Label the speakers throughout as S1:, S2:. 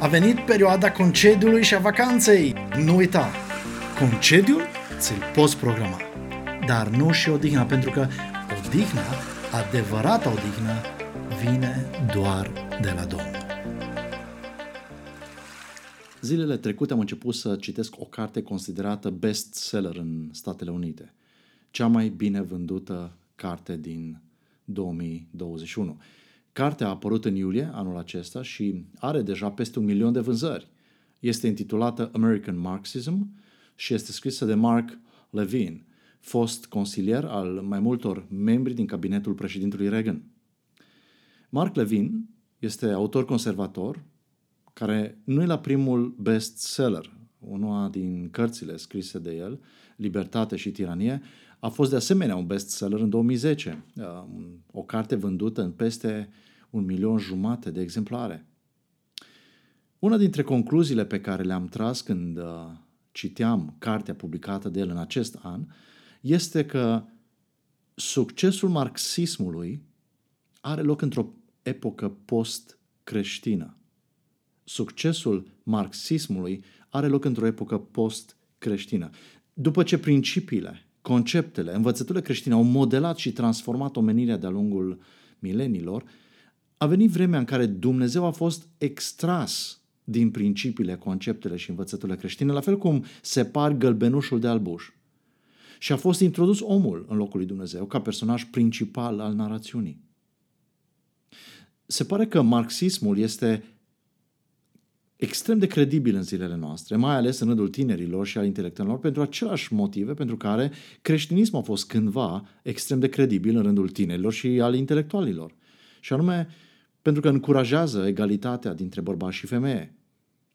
S1: A venit perioada concediului și a vacanței. Nu uita, concediul ți-l poți programa, dar nu și odihna, pentru că odihna, adevărata odihnă, vine doar de la Domnul.
S2: Zilele trecute am început să citesc o carte considerată bestseller în Statele Unite. Cea mai bine vândută carte din 2021. Cartea a apărut în iulie anul acesta și are deja peste un milion de vânzări. Este intitulată American Marxism și este scrisă de Mark Levin, fost consilier al mai multor membri din cabinetul președintelui Reagan. Mark Levin este autor conservator care nu e la primul bestseller. Una din cărțile scrise de el, Libertate și tiranie, a fost de asemenea un bestseller în 2010, uh, o carte vândută în peste un milion jumate de exemplare. Una dintre concluziile pe care le-am tras când uh, citeam cartea publicată de el în acest an este că succesul marxismului are loc într-o epocă post-creștină. Succesul marxismului are loc într-o epocă post-creștină. După ce principiile, conceptele, învățăturile creștine au modelat și transformat omenirea de-a lungul milenilor, a venit vremea în care Dumnezeu a fost extras din principiile, conceptele și învățăturile creștine, la fel cum separ gălbenușul de albuș. Și a fost introdus omul în locul lui Dumnezeu ca personaj principal al narațiunii. Se pare că marxismul este extrem de credibil în zilele noastre, mai ales în rândul tinerilor și al intelectualilor, pentru aceleași motive pentru care creștinismul a fost cândva extrem de credibil în rândul tinerilor și al intelectualilor. Și anume, pentru că încurajează egalitatea dintre bărbați și femeie,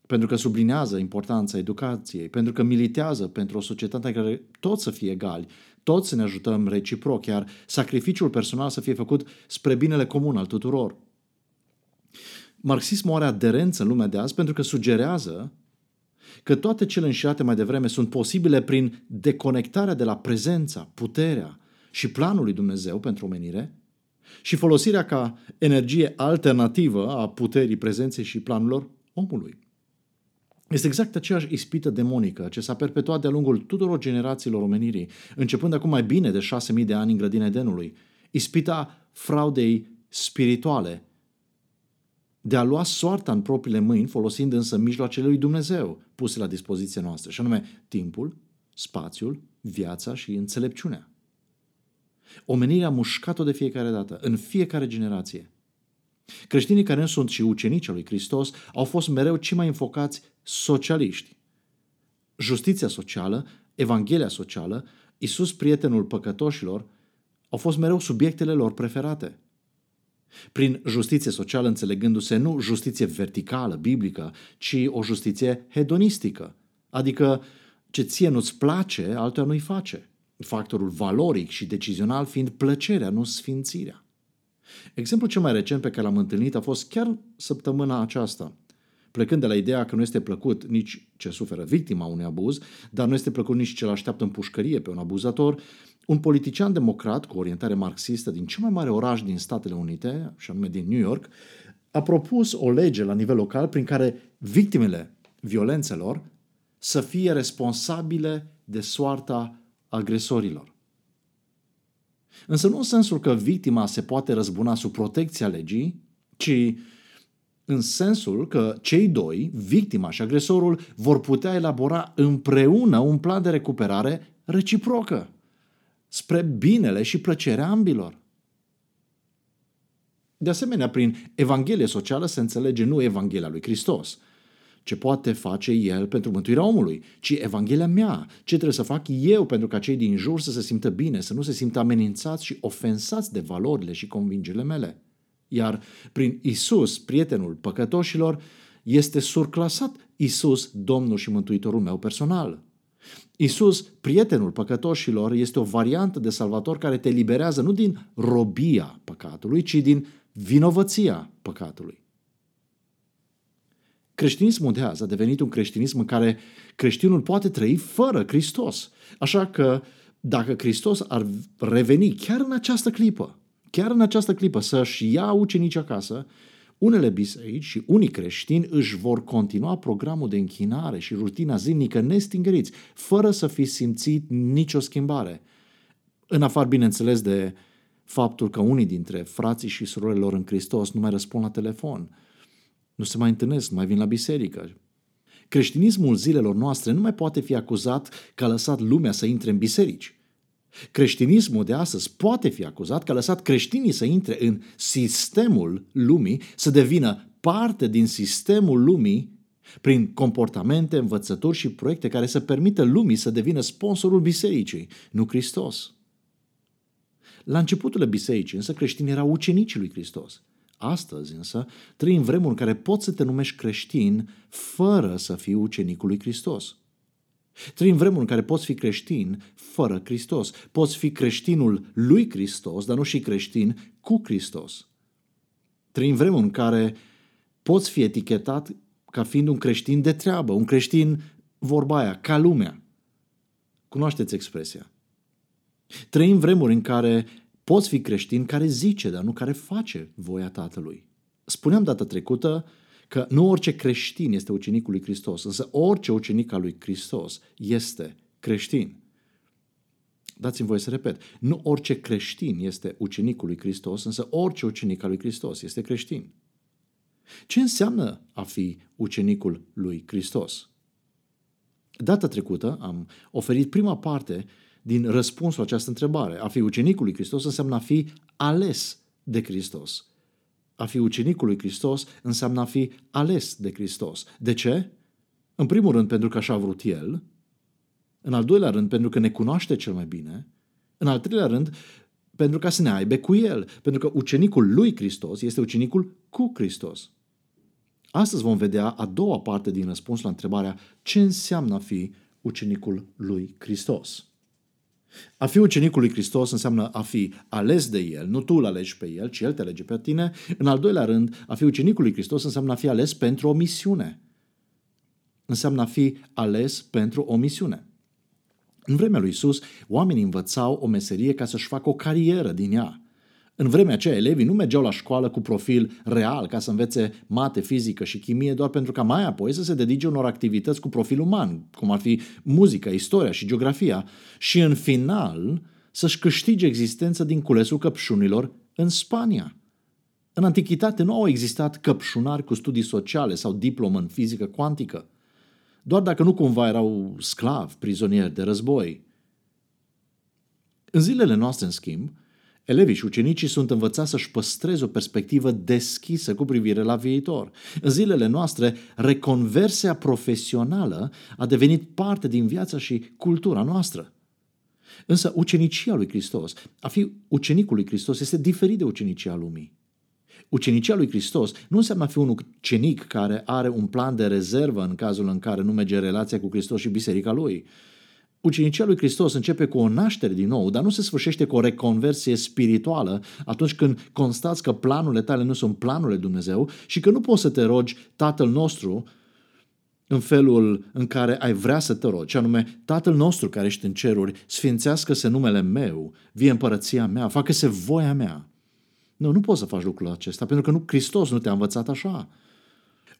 S2: pentru că sublinează importanța educației, pentru că militează pentru o societate în care toți să fie egali, toți să ne ajutăm reciproc, iar sacrificiul personal să fie făcut spre binele comun al tuturor. Marxismul are aderență în lumea de azi pentru că sugerează că toate cele înșiate mai devreme sunt posibile prin deconectarea de la prezența, puterea și planul lui Dumnezeu pentru omenire și folosirea ca energie alternativă a puterii, prezenței și planurilor omului. Este exact aceeași ispită demonică ce s-a perpetuat de-a lungul tuturor generațiilor omenirii, începând acum mai bine de șase mii de ani în grădina Edenului. Ispita fraudei spirituale, de a lua soarta în propriile mâini, folosind însă mijloacele lui Dumnezeu puse la dispoziția noastră, și anume timpul, spațiul, viața și înțelepciunea. Omenirea a mușcat-o de fiecare dată, în fiecare generație. Creștinii care nu sunt și ucenici al lui Hristos au fost mereu cei mai înfocați socialiști. Justiția socială, Evanghelia socială, Isus, prietenul păcătoșilor, au fost mereu subiectele lor preferate. Prin justiție socială înțelegându-se nu justiție verticală, biblică, ci o justiție hedonistică, adică ce ție nu-ți place, altuia nu-i face factorul valoric și decizional fiind plăcerea, nu sfințirea. Exemplul cel mai recent pe care l-am întâlnit a fost chiar săptămâna aceasta. Plecând de la ideea că nu este plăcut nici ce suferă victima unui abuz, dar nu este plăcut nici ce îl așteaptă în pușcărie pe un abuzator, un politician democrat cu orientare marxistă din cel mai mare oraș din Statele Unite, și anume din New York, a propus o lege la nivel local prin care victimele violențelor să fie responsabile de soarta agresorilor. Însă nu în sensul că victima se poate răzbuna sub protecția legii, ci în sensul că cei doi, victima și agresorul, vor putea elabora împreună un plan de recuperare reciprocă, spre binele și plăcerea ambilor. De asemenea, prin Evanghelie socială se înțelege nu Evanghelia lui Hristos, ce poate face El pentru mântuirea omului, ci Evanghelia mea, ce trebuie să fac eu pentru ca cei din jur să se simtă bine, să nu se simtă amenințați și ofensați de valorile și convingerile mele. Iar prin Isus, prietenul păcătoșilor, este surclasat Isus, Domnul și Mântuitorul meu personal. Isus, prietenul păcătoșilor, este o variantă de salvator care te liberează nu din robia păcatului, ci din vinovăția păcatului. Creștinismul de azi a devenit un creștinism în care creștinul poate trăi fără Hristos. Așa că dacă Hristos ar reveni chiar în această clipă, chiar în această clipă să-și ia ucenici acasă, Unele biserici și unii creștini își vor continua programul de închinare și rutina zilnică nestingeriți, fără să fi simțit nicio schimbare. În afară, bineînțeles, de faptul că unii dintre frații și surorile lor în Hristos nu mai răspund la telefon, nu se mai întâlnesc, nu mai vin la biserică. Creștinismul zilelor noastre nu mai poate fi acuzat că a lăsat lumea să intre în biserici. Creștinismul de astăzi poate fi acuzat că a lăsat creștinii să intre în sistemul lumii, să devină parte din sistemul lumii prin comportamente, învățături și proiecte care să permită lumii să devină sponsorul bisericii, nu Hristos. La începutul bisericii, însă, creștinii erau ucenicii lui Hristos. Astăzi, însă, trăim vremuri în care poți să te numești creștin fără să fii ucenicul lui Hristos. Trăim vremuri în care poți fi creștin fără Hristos. Poți fi creștinul lui Hristos, dar nu și creștin cu Hristos. Trăim vremuri în care poți fi etichetat ca fiind un creștin de treabă, un creștin vorba aia, ca lumea. Cunoașteți expresia. Trăim vremuri în care poți fi creștin care zice, dar nu care face voia Tatălui. Spuneam data trecută că nu orice creștin este ucenicul lui Hristos, însă orice ucenic al lui Hristos este creștin. Dați-mi voie să repet, nu orice creștin este ucenicul lui Hristos, însă orice ucenic al lui Hristos este creștin. Ce înseamnă a fi ucenicul lui Hristos? Data trecută am oferit prima parte din răspunsul la această întrebare. A fi ucenicul lui Hristos înseamnă a fi ales de Hristos. A fi ucenicul lui Hristos înseamnă a fi ales de Hristos. De ce? În primul rând pentru că așa a vrut El, în al doilea rând pentru că ne cunoaște cel mai bine, în al treilea rând pentru ca să ne aibă cu El, pentru că ucenicul lui Hristos este ucenicul cu Hristos. Astăzi vom vedea a doua parte din răspuns la întrebarea ce înseamnă a fi ucenicul lui Hristos. A fi ucenicul lui Hristos înseamnă a fi ales de El, nu tu îl alegi pe El, ci El te alege pe tine. În al doilea rând, a fi ucenicul lui Hristos înseamnă a fi ales pentru o misiune. Înseamnă a fi ales pentru o misiune. În vremea lui Isus, oamenii învățau o meserie ca să-și facă o carieră din ea. În vremea aceea, elevii nu mergeau la școală cu profil real ca să învețe mate, fizică și chimie doar pentru ca mai apoi să se dedice unor activități cu profil uman, cum ar fi muzica, istoria și geografia, și în final să-și câștige existența din culesul căpșunilor în Spania. În antichitate nu au existat căpșunari cu studii sociale sau diplomă în fizică cuantică, doar dacă nu cumva erau sclavi, prizonieri de război. În zilele noastre, în schimb, Elevii și ucenicii sunt învățați să-și păstreze o perspectivă deschisă cu privire la viitor. În zilele noastre, reconversia profesională a devenit parte din viața și cultura noastră. Însă ucenicia lui Hristos, a fi ucenicul lui Hristos, este diferit de ucenicia lumii. Ucenicia lui Hristos nu înseamnă a fi un ucenic care are un plan de rezervă în cazul în care nu merge relația cu Hristos și biserica lui. Ucenicia lui Hristos începe cu o naștere din nou, dar nu se sfârșește cu o reconversie spirituală atunci când constați că planurile tale nu sunt planurile Dumnezeu și că nu poți să te rogi Tatăl nostru în felul în care ai vrea să te rogi, anume Tatăl nostru care ești în ceruri, sfințească-se numele meu, vie împărăția mea, facă-se voia mea. Nu, nu poți să faci lucrul acesta, pentru că nu Hristos nu te-a învățat așa.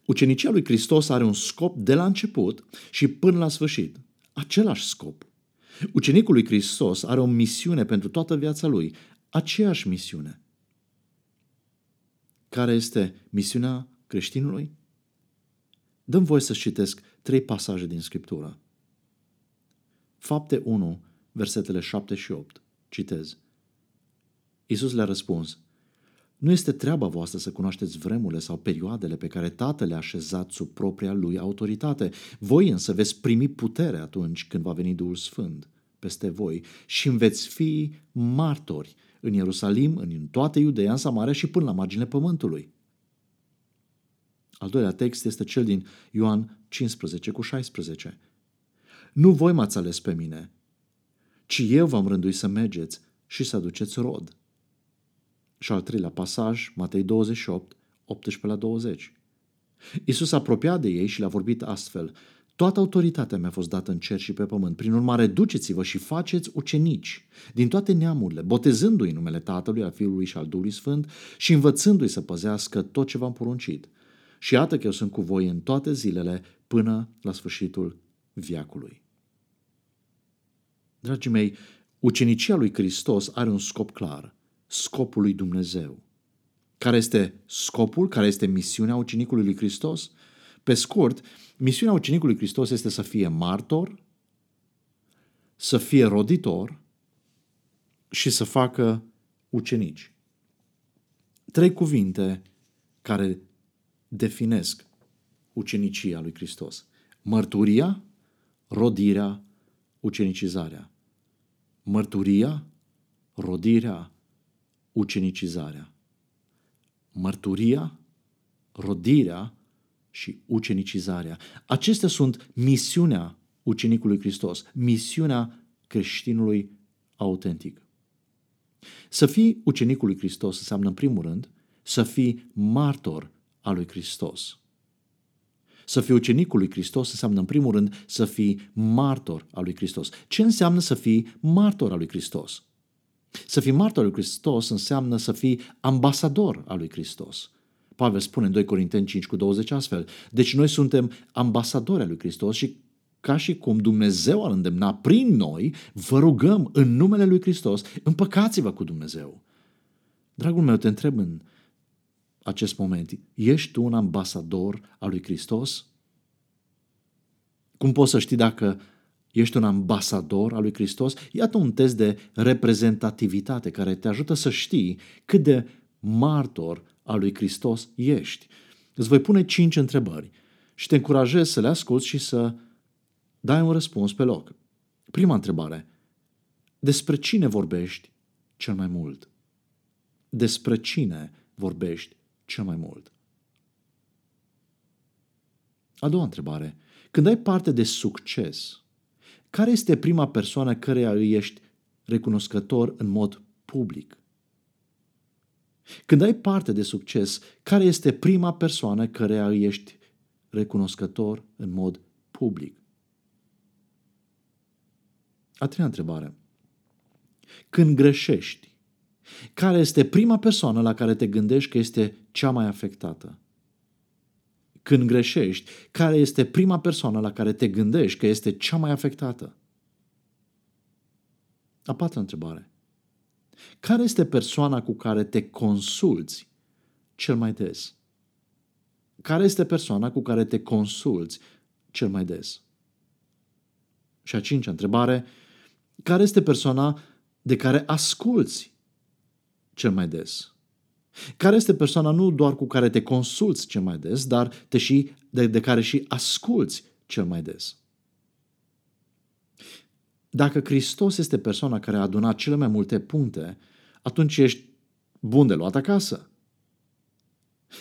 S2: Ucenicia lui Hristos are un scop de la început și până la sfârșit același scop. Ucenicul lui Hristos are o misiune pentru toată viața lui, aceeași misiune. Care este misiunea creștinului? Dăm voie să citesc trei pasaje din Scriptură. Fapte 1, versetele 7 și 8. Citez. Iisus le-a răspuns, nu este treaba voastră să cunoașteți vremurile sau perioadele pe care Tatăl le-a așezat sub propria lui autoritate. Voi însă veți primi putere atunci când va veni Duhul Sfânt peste voi și îmi veți fi martori în Ierusalim, în toată Iudeea, în Samaria și până la marginile pământului. Al doilea text este cel din Ioan 15 cu 16. Nu voi m-ați ales pe mine, ci eu v-am rânduit să mergeți și să aduceți rod și al treilea pasaj, Matei 28, 18 la 20. Iisus a apropiat de ei și le-a vorbit astfel, Toată autoritatea mi-a fost dată în cer și pe pământ. Prin urmare, duceți-vă și faceți ucenici din toate neamurile, botezându-i numele Tatălui, al Fiului și al Duhului Sfânt și învățându-i să păzească tot ce v-am poruncit. Și iată că eu sunt cu voi în toate zilele până la sfârșitul viacului. Dragii mei, ucenicia lui Hristos are un scop clar, scopul lui Dumnezeu. Care este scopul, care este misiunea ucenicului lui Hristos? Pe scurt, misiunea ucenicului Hristos este să fie martor, să fie roditor și să facă ucenici. Trei cuvinte care definesc ucenicia lui Hristos. Mărturia, rodirea, ucenicizarea. Mărturia, rodirea, ucenicizarea. Mărturia, rodirea și ucenicizarea. Acestea sunt misiunea ucenicului Hristos, misiunea creștinului autentic. Să fii ucenicul lui Hristos înseamnă, în primul rând, să fii martor al lui Hristos. Să fii ucenicul lui Hristos înseamnă, în primul rând, să fii martor al lui Hristos. Ce înseamnă să fii martor al lui Hristos? Să fii martor al lui Hristos înseamnă să fii ambasador al lui Hristos. Pavel spune în 2 Corinteni 5 cu 20 astfel. Deci noi suntem ambasadori al lui Hristos și ca și cum Dumnezeu ar îndemna prin noi, vă rugăm în numele lui Hristos, împăcați-vă cu Dumnezeu. Dragul meu, te întreb în acest moment, ești tu un ambasador al lui Hristos? Cum poți să știi dacă ești un ambasador al lui Hristos? Iată un test de reprezentativitate care te ajută să știi cât de martor al lui Hristos ești. Îți voi pune cinci întrebări și te încurajez să le asculți și să dai un răspuns pe loc. Prima întrebare. Despre cine vorbești cel mai mult? Despre cine vorbești cel mai mult? A doua întrebare. Când ai parte de succes, care este prima persoană căreia îi ești recunoscător în mod public? Când ai parte de succes, care este prima persoană căreia îi ești recunoscător în mod public? A treia întrebare. Când greșești, care este prima persoană la care te gândești că este cea mai afectată? Când greșești, care este prima persoană la care te gândești că este cea mai afectată? A patra întrebare. Care este persoana cu care te consulți cel mai des? Care este persoana cu care te consulți cel mai des? Și a cincea întrebare, care este persoana de care asculți cel mai des? Care este persoana nu doar cu care te consulți cel mai des, dar te și, de, de care și asculți cel mai des? Dacă Hristos este persoana care a adunat cele mai multe puncte, atunci ești bun de luat acasă.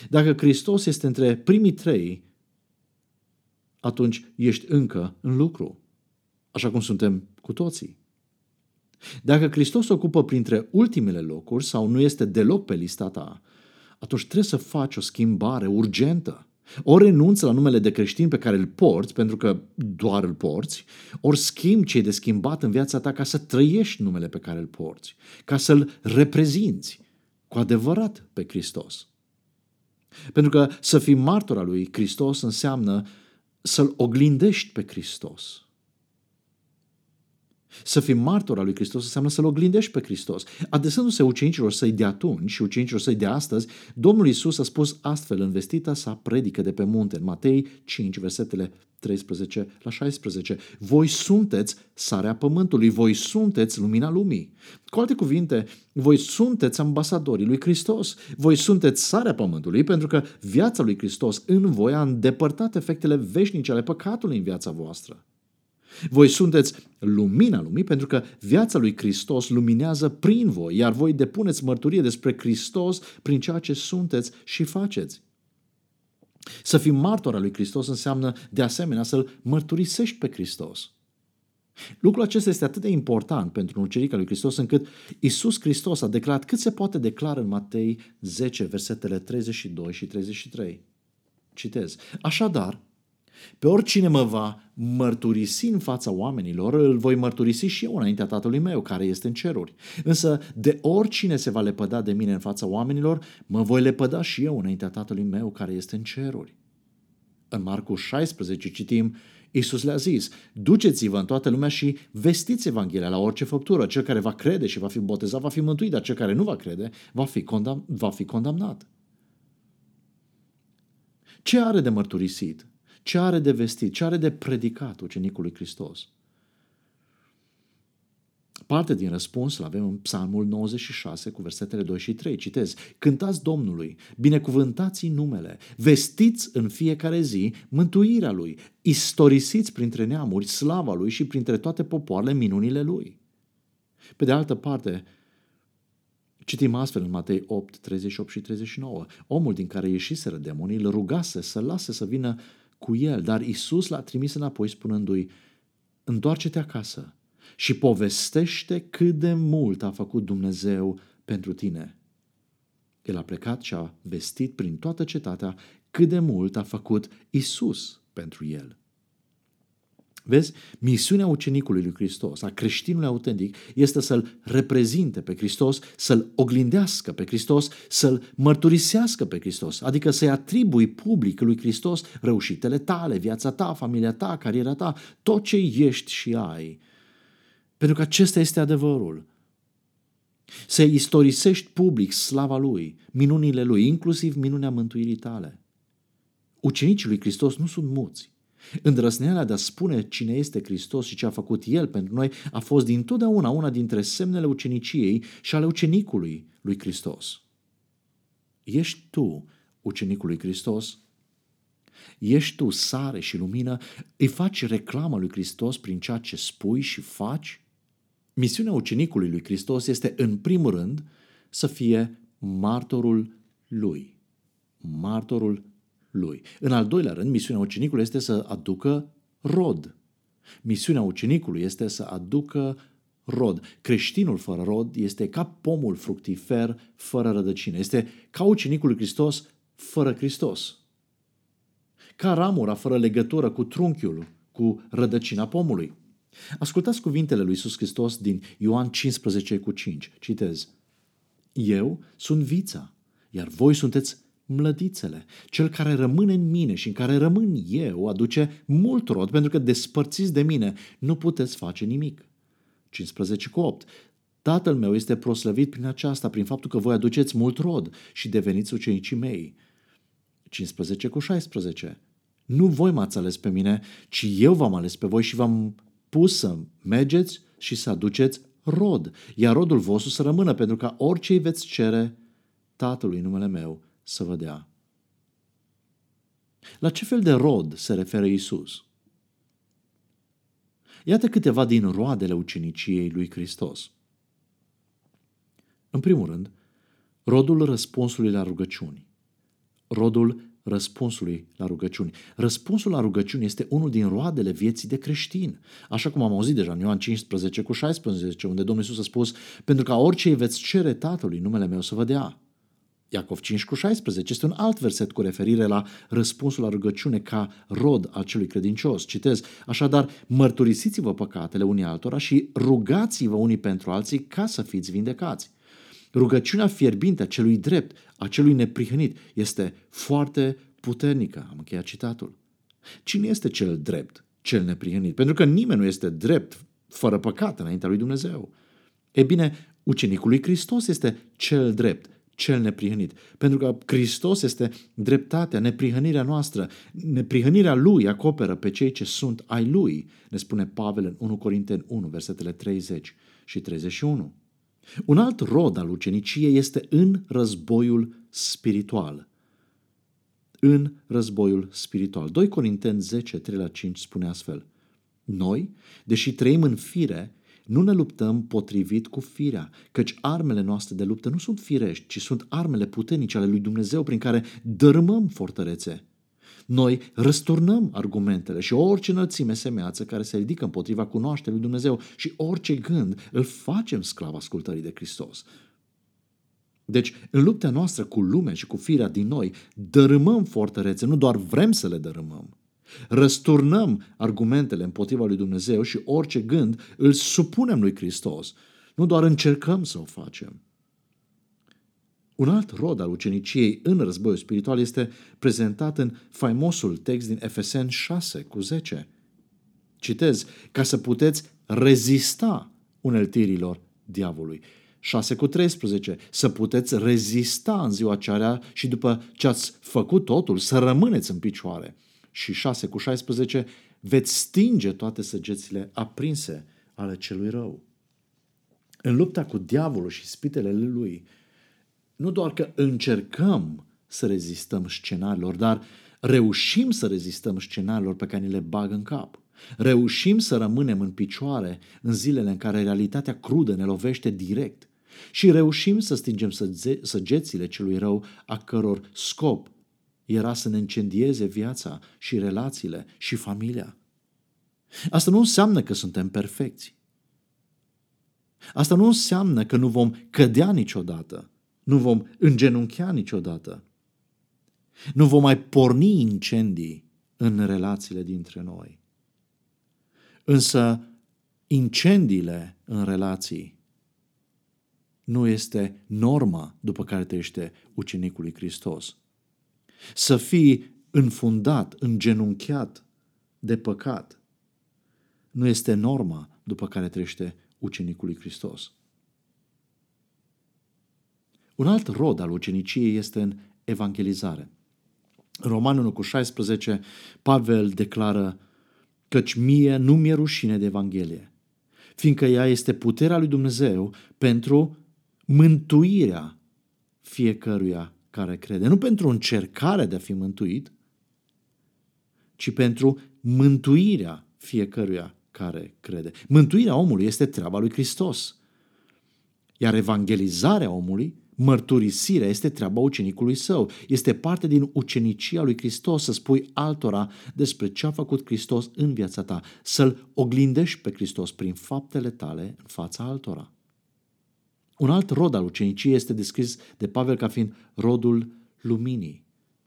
S2: Dacă Hristos este între primii trei, atunci ești încă în lucru, așa cum suntem cu toții. Dacă Hristos ocupă printre ultimele locuri sau nu este deloc pe lista ta, atunci trebuie să faci o schimbare urgentă. Ori renunță la numele de creștin pe care îl porți, pentru că doar îl porți, ori schimbi ce e de schimbat în viața ta ca să trăiești numele pe care îl porți, ca să-l reprezinți cu adevărat pe Hristos. Pentru că să fii martor al lui Hristos înseamnă să-l oglindești pe Hristos. Să fii martor al lui Hristos înseamnă să-L oglindești pe Hristos. Adresându-se ucenicilor săi de atunci și ucenicilor săi de astăzi, Domnul Isus a spus astfel în vestita sa predică de pe munte, în Matei 5, versetele 13 la 16. Voi sunteți sarea pământului, voi sunteți lumina lumii. Cu alte cuvinte, voi sunteți ambasadorii lui Hristos, voi sunteți sarea pământului pentru că viața lui Hristos în voi a îndepărtat efectele veșnice ale păcatului în viața voastră. Voi sunteți lumina lumii pentru că viața lui Hristos luminează prin voi, iar voi depuneți mărturie despre Hristos prin ceea ce sunteți și faceți. Să fii martor al lui Hristos înseamnă de asemenea să-L mărturisești pe Hristos. Lucrul acesta este atât de important pentru un ucenic al lui Hristos încât Isus Hristos a declarat cât se poate declara în Matei 10, versetele 32 și 33. Citez. Așadar, Pe oricine mă va mărturisi în fața oamenilor, îl voi mărturisi și eu înaintea Tatălui meu, care este în ceruri. Însă, de oricine se va lepăda de mine în fața oamenilor, mă voi lepăda și eu înaintea Tatălui meu, care este în ceruri. În Marcu 16 citim, Iisus le-a zis, duceți-vă în toată lumea și vestiți Evanghelia la orice făptură. Cel care va crede și va fi botezat va fi mântuit, dar cel care nu va crede va fi, condam- va fi condamnat. Ce are de mărturisit? Ce are de vestit? Ce are de predicat ucenicul lui Hristos? Parte din răspuns îl avem în Psalmul 96 cu versetele 2 și 3. Citez. Cântați Domnului, binecuvântați numele, vestiți în fiecare zi mântuirea Lui, istorisiți printre neamuri slava Lui și printre toate popoarele minunile Lui. Pe de altă parte, Citim astfel în Matei 8, 38 și 39. Omul din care ieșiseră demonii îl rugase să lase să vină cu el, dar Isus l-a trimis înapoi spunându-i, întoarce-te acasă și povestește cât de mult a făcut Dumnezeu pentru tine. El a plecat și a vestit prin toată cetatea cât de mult a făcut Isus pentru el. Vezi, misiunea ucenicului lui Hristos, a creștinului autentic, este să-L reprezinte pe Hristos, să-L oglindească pe Hristos, să-L mărturisească pe Hristos, adică să-i atribui public lui Hristos reușitele tale, viața ta, familia ta, cariera ta, tot ce ești și ai. Pentru că acesta este adevărul. Să istorisești public slava Lui, minunile Lui, inclusiv minunea mântuirii tale. Ucenicii lui Hristos nu sunt muți. Îndrăsneala de a spune cine este Hristos și ce a făcut El pentru noi a fost dintotdeauna una dintre semnele uceniciei și ale ucenicului lui Hristos. Ești tu ucenicul lui Hristos? Ești tu sare și lumină? Îi faci reclamă lui Hristos prin ceea ce spui și faci? Misiunea ucenicului lui Hristos este, în primul rând, să fie martorul lui. Martorul lui. În al doilea rând, misiunea ucenicului este să aducă rod. Misiunea ucenicului este să aducă rod. Creștinul fără rod este ca pomul fructifer fără rădăcină. Este ca ucenicul lui Hristos fără Hristos. Ca ramura fără legătură cu trunchiul, cu rădăcina pomului. Ascultați cuvintele lui Iisus Hristos din Ioan 15 cu 5. Citez. Eu sunt vița, iar voi sunteți mlădițele. Cel care rămâne în mine și în care rămân eu aduce mult rod, pentru că despărțiți de mine nu puteți face nimic. 15 cu 8. Tatăl meu este proslăvit prin aceasta, prin faptul că voi aduceți mult rod și deveniți ucenicii mei. 15 cu 16. Nu voi m-ați ales pe mine, ci eu v-am ales pe voi și v-am pus să mergeți și să aduceți rod, iar rodul vostru să rămână, pentru ca orice îi veți cere Tatălui numele meu să vă dea. La ce fel de rod se referă Isus? Iată câteva din roadele uceniciei lui Hristos. În primul rând, rodul răspunsului la rugăciuni. Rodul răspunsului la rugăciuni. Răspunsul la rugăciuni este unul din roadele vieții de creștin. Așa cum am auzit deja în Ioan 15 cu 16, unde Domnul Iisus a spus, pentru ca orice îi veți cere Tatălui numele meu să vă dea. Iacov 5 cu 16 este un alt verset cu referire la răspunsul la rugăciune ca rod al celui credincios. Citez, așadar, mărturisiți-vă păcatele unii altora și rugați-vă unii pentru alții ca să fiți vindecați. Rugăciunea fierbinte a celui drept, a celui neprihănit, este foarte puternică. Am încheiat citatul. Cine este cel drept, cel neprihănit? Pentru că nimeni nu este drept fără păcat înaintea lui Dumnezeu. E bine, ucenicul lui Hristos este cel drept, cel neprihănit. Pentru că Hristos este dreptatea, neprihănirea noastră. Neprihănirea Lui acoperă pe cei ce sunt ai Lui, ne spune Pavel în 1 Corinteni 1, versetele 30 și 31. Un alt rod al uceniciei este în războiul spiritual. În războiul spiritual. 2 Corinteni 10, 3 la 5 spune astfel. Noi, deși trăim în fire, nu ne luptăm potrivit cu firea, căci armele noastre de luptă nu sunt firești, ci sunt armele puternice ale lui Dumnezeu prin care dărâmăm fortărețe. Noi răsturnăm argumentele și orice înălțime semeață care se ridică împotriva cunoașterii lui Dumnezeu și orice gând îl facem sclav ascultării de Hristos. Deci, în lupta noastră cu lumea și cu firea din noi, dărâmăm fortărețe, nu doar vrem să le dărâmăm. Răsturnăm argumentele împotriva lui Dumnezeu și orice gând îl supunem lui Hristos. Nu doar încercăm să o facem. Un alt rod al uceniciei în războiul spiritual este prezentat în faimosul text din Efesen 6 cu 10. Citez, ca să puteți rezista uneltirilor diavolului. 6 cu 13, să puteți rezista în ziua aceea și după ce ați făcut totul, să rămâneți în picioare. Și 6 cu 16, veți stinge toate săgețile aprinse ale celui rău. În lupta cu diavolul și spitele lui, nu doar că încercăm să rezistăm scenariilor, dar reușim să rezistăm scenariilor pe care ni le bag în cap. Reușim să rămânem în picioare în zilele în care realitatea crudă ne lovește direct și reușim să stingem săgețile celui rău a căror scop era să ne incendieze viața și relațiile și familia. Asta nu înseamnă că suntem perfecți. Asta nu înseamnă că nu vom cădea niciodată, nu vom îngenunchea niciodată, nu vom mai porni incendii în relațiile dintre noi. Însă incendiile în relații nu este norma după care trăiește ucenicul lui Hristos. Să fii înfundat, îngenunchiat de păcat nu este norma după care trăiește ucenicul lui Hristos. Un alt rod al uceniciei este în evangelizare. În Romanul 1 cu 16, Pavel declară căci mie nu mi-e rușine de Evanghelie, fiindcă ea este puterea lui Dumnezeu pentru mântuirea fiecăruia care crede. Nu pentru încercarea de a fi mântuit, ci pentru mântuirea fiecăruia care crede. Mântuirea omului este treaba lui Hristos. Iar evangelizarea omului, mărturisirea, este treaba ucenicului său. Este parte din ucenicia lui Hristos să spui altora despre ce a făcut Hristos în viața ta, să-L oglindești pe Hristos prin faptele tale în fața altora. Un alt rod al uceniciei este descris de Pavel ca fiind rodul luminii.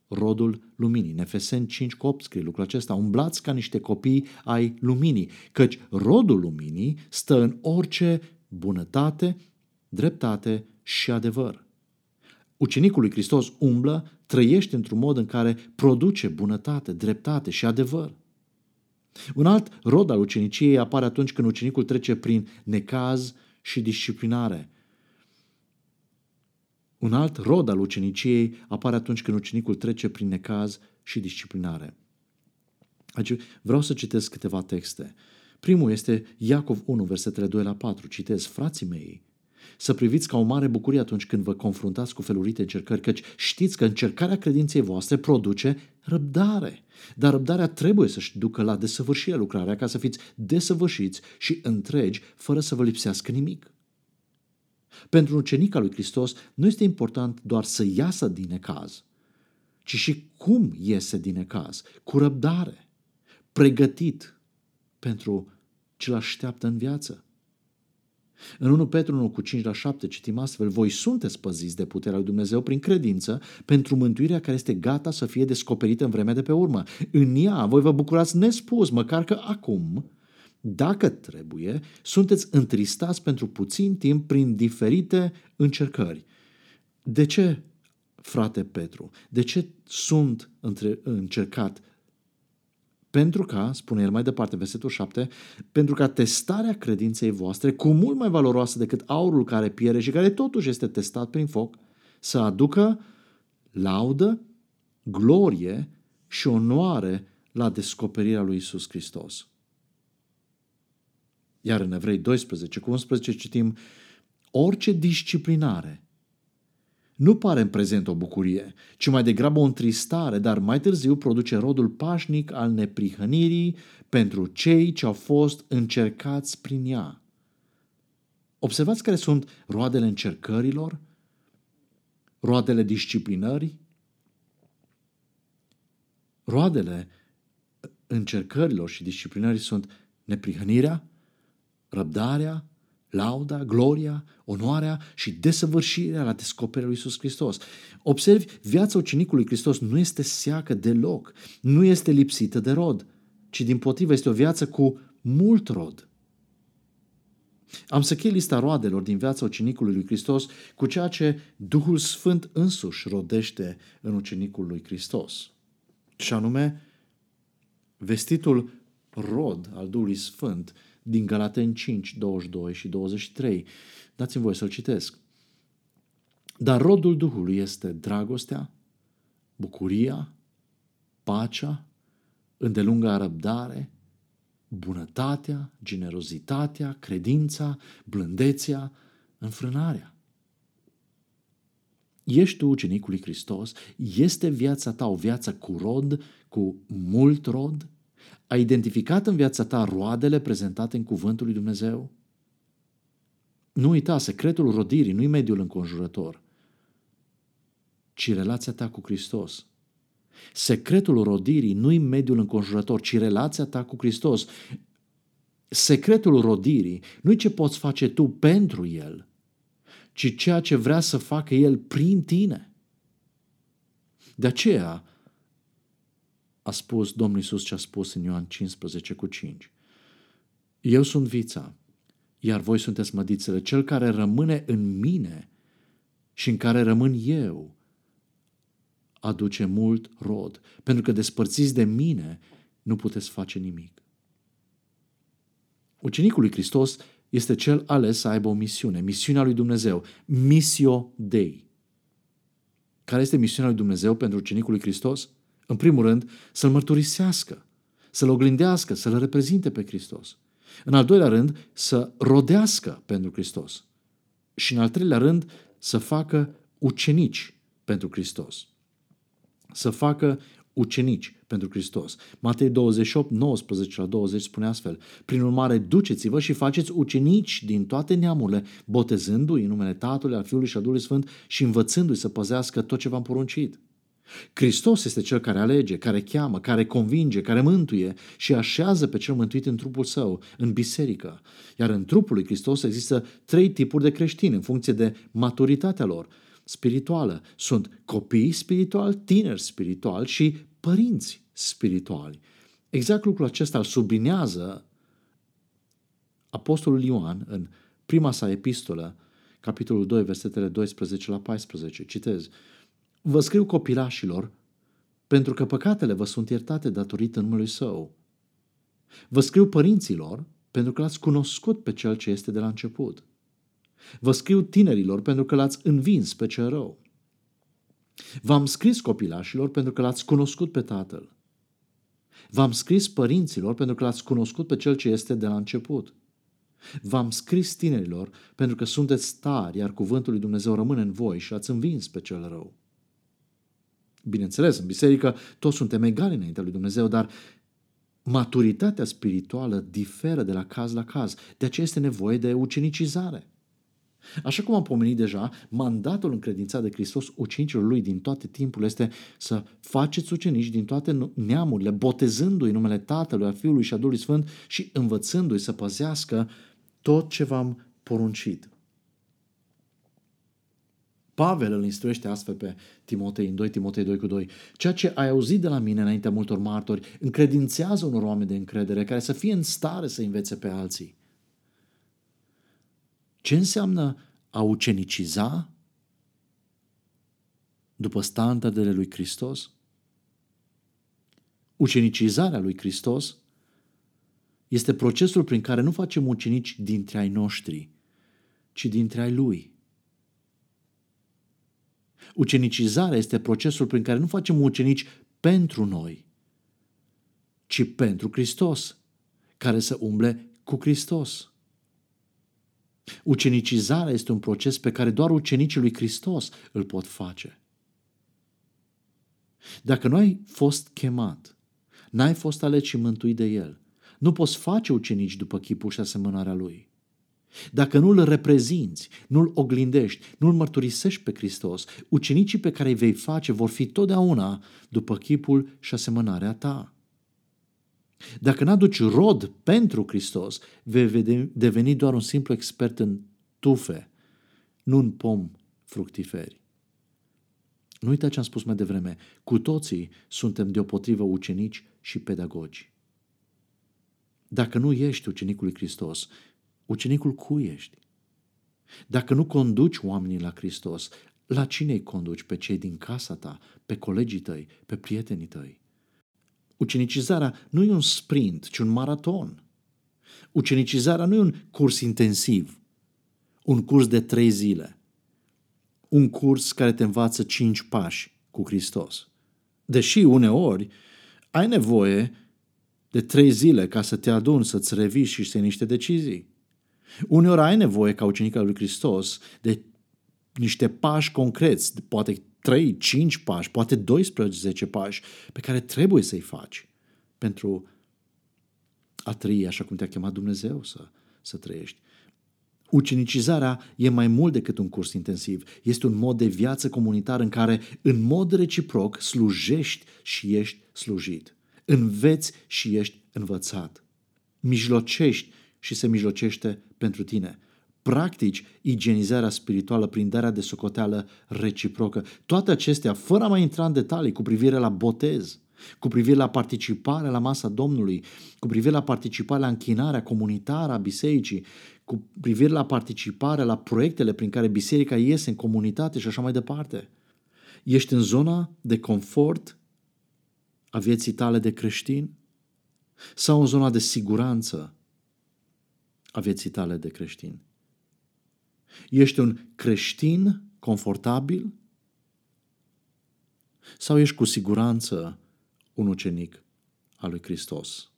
S2: Rodul luminii. În Efeseni 5 cu 8 scrie lucrul acesta. Umblați ca niște copii ai luminii, căci rodul luminii stă în orice bunătate, dreptate și adevăr. Ucenicul lui Hristos umblă, trăiește într-un mod în care produce bunătate, dreptate și adevăr. Un alt rod al uceniciei apare atunci când ucenicul trece prin necaz și disciplinare. Un alt rod al uceniciei apare atunci când ucenicul trece prin necaz și disciplinare. Aici vreau să citesc câteva texte. Primul este Iacov 1, versetele 2 la 4. Citez, frații mei, să priviți ca o mare bucurie atunci când vă confruntați cu felurite încercări, căci știți că încercarea credinței voastre produce răbdare. Dar răbdarea trebuie să-și ducă la desăvârșire lucrarea ca să fiți desăvârșiți și întregi fără să vă lipsească nimic. Pentru un ucenic al lui Hristos nu este important doar să iasă din necaz, ci și cum iese din necaz, cu răbdare, pregătit pentru ce l așteaptă în viață. În 1 Petru 1 cu 5 la 7 citim astfel, voi sunteți păziți de puterea lui Dumnezeu prin credință pentru mântuirea care este gata să fie descoperită în vremea de pe urmă. În ea voi vă bucurați nespus, măcar că acum, dacă trebuie, sunteți întristați pentru puțin timp prin diferite încercări. De ce, frate Petru? De ce sunt între, încercat? Pentru ca, spune el mai departe, versetul 7, pentru ca testarea credinței voastre, cu mult mai valoroasă decât aurul care pierde și care totuși este testat prin foc, să aducă laudă, glorie și onoare la descoperirea lui Isus Hristos. Iar în Evrei 12 cu 11 citim orice disciplinare nu pare în prezent o bucurie, ci mai degrabă o întristare, dar mai târziu produce rodul pașnic al neprihănirii pentru cei ce au fost încercați prin ea. Observați care sunt roadele încercărilor, roadele disciplinării, roadele încercărilor și disciplinării sunt neprihănirea, răbdarea, lauda, gloria, onoarea și desăvârșirea la descoperirea lui Iisus Hristos. Observi, viața ucenicului Hristos nu este seacă deloc, nu este lipsită de rod, ci din potrivă este o viață cu mult rod. Am să chei lista roadelor din viața ucenicului lui Hristos cu ceea ce Duhul Sfânt însuși rodește în ucenicul lui Hristos. Și anume, vestitul rod al Duhului Sfânt din Galaten 5, 22 și 23. Dați-mi voi să-l citesc. Dar rodul Duhului este dragostea, bucuria, pacea, îndelunga răbdare, bunătatea, generozitatea, credința, blândețea, înfrânarea. Ești tu ucenicul lui Hristos? Este viața ta o viață cu rod, cu mult rod? Ai identificat în viața ta roadele prezentate în cuvântul lui Dumnezeu? Nu uita, secretul rodirii nu-i mediul înconjurător, ci relația ta cu Hristos. Secretul rodirii nu-i mediul înconjurător, ci relația ta cu Hristos. Secretul rodirii nu-i ce poți face tu pentru El, ci ceea ce vrea să facă El prin tine. De aceea a spus Domnul Iisus ce a spus în Ioan 15 cu 5. Eu sunt vița, iar voi sunteți mădițele. Cel care rămâne în mine și în care rămân eu, aduce mult rod, pentru că despărțiți de mine nu puteți face nimic. Ucenicul lui Hristos este cel ales să aibă o misiune, misiunea lui Dumnezeu, misio Dei. Care este misiunea lui Dumnezeu pentru ucenicul lui Hristos? În primul rând, să-L mărturisească, să-L oglindească, să-L reprezinte pe Hristos. În al doilea rând, să rodească pentru Hristos. Și în al treilea rând, să facă ucenici pentru Hristos să facă ucenici pentru Hristos. Matei 28, 19 la 20 spune astfel, Prin urmare, duceți-vă și faceți ucenici din toate neamurile, botezându-i în numele Tatălui, al Fiului și al Duhului Sfânt și învățându-i să păzească tot ce v-am poruncit. Hristos este cel care alege, care cheamă, care convinge, care mântuie și așează pe cel mântuit în trupul său, în biserică. Iar în trupul lui Hristos există trei tipuri de creștini în funcție de maturitatea lor spirituală. Sunt copii spirituali, tineri spirituali și părinți spirituali. Exact lucrul acesta îl sublinează Apostolul Ioan în prima sa epistolă, capitolul 2, versetele 12 la 14. Citez. Vă scriu copilașilor, pentru că păcatele vă sunt iertate datorită numului Său. Vă scriu părinților, pentru că l-ați cunoscut pe Cel ce este de la început. Vă scriu tinerilor pentru că l-ați învins pe cel rău. V-am scris copilașilor pentru că l-ați cunoscut pe Tatăl. V-am scris părinților pentru că l-ați cunoscut pe Cel ce este de la început. V-am scris tinerilor pentru că sunteți tari, iar cuvântul lui Dumnezeu rămâne în voi și ați învins pe cel rău. Bineînțeles, în biserică toți suntem egali înaintea lui Dumnezeu, dar maturitatea spirituală diferă de la caz la caz. De aceea este nevoie de ucenicizare. Așa cum am pomenit deja, mandatul încredințat de Hristos ucenicilor lui din toate timpul este să faceți ucenici din toate neamurile, botezându-i numele Tatălui, a Fiului și a Duhului Sfânt și învățându-i să păzească tot ce v-am poruncit. Pavel îl instruiește astfel pe Timotei în 2 Timotei 2 cu 2. Ceea ce ai auzit de la mine înaintea multor martori, încredințează unor oameni de încredere care să fie în stare să învețe pe alții. Ce înseamnă a uceniciza după standardele lui Hristos? Ucenicizarea lui Hristos este procesul prin care nu facem ucenici dintre ai noștri, ci dintre ai Lui. Ucenicizarea este procesul prin care nu facem ucenici pentru noi, ci pentru Hristos, care să umble cu Hristos. Ucenicizarea este un proces pe care doar ucenicii lui Hristos îl pot face. Dacă nu ai fost chemat, n-ai fost ales și mântuit de El, nu poți face ucenici după chipul și asemănarea Lui. Dacă nu îl reprezinți, nu îl oglindești, nu îl mărturisești pe Hristos, ucenicii pe care îi vei face vor fi totdeauna după chipul și asemănarea ta. Dacă n-aduci rod pentru Hristos, vei deveni doar un simplu expert în tufe, nu în pom fructiferi. Nu uita ce am spus mai devreme. Cu toții suntem deopotrivă ucenici și pedagogi. Dacă nu ești ucenicul lui Hristos, ucenicul cui ești? Dacă nu conduci oamenii la Hristos, la cine îi conduci? Pe cei din casa ta, pe colegii tăi, pe prietenii tăi? Ucenicizarea nu e un sprint, ci un maraton. Ucenicizarea nu e un curs intensiv, un curs de trei zile, un curs care te învață cinci pași cu Hristos. Deși uneori ai nevoie de trei zile ca să te aduni, să-ți revii și să iei niște decizii. Uneori ai nevoie, ca ucenic al lui Hristos, de niște pași concreți, poate 3, 5 pași, poate 12 pași, pe care trebuie să-i faci pentru a trăi așa cum te-a chemat Dumnezeu să, să trăiești. Ucenicizarea e mai mult decât un curs intensiv. Este un mod de viață comunitar în care, în mod reciproc, slujești și ești slujit. Înveți și ești învățat. Mijlocești și se mijlocește pentru tine. Practici igienizarea spirituală prin darea de socoteală reciprocă. Toate acestea, fără a mai intra în detalii cu privire la botez, cu privire la participarea la masa Domnului, cu privire la participarea la închinarea comunitară a bisericii, cu privire la participarea la proiectele prin care biserica iese în comunitate și așa mai departe. Ești în zona de confort a vieții tale de creștin sau în zona de siguranță a vieții tale de creștin? Ești un creștin confortabil sau ești cu siguranță un ucenic al lui Hristos?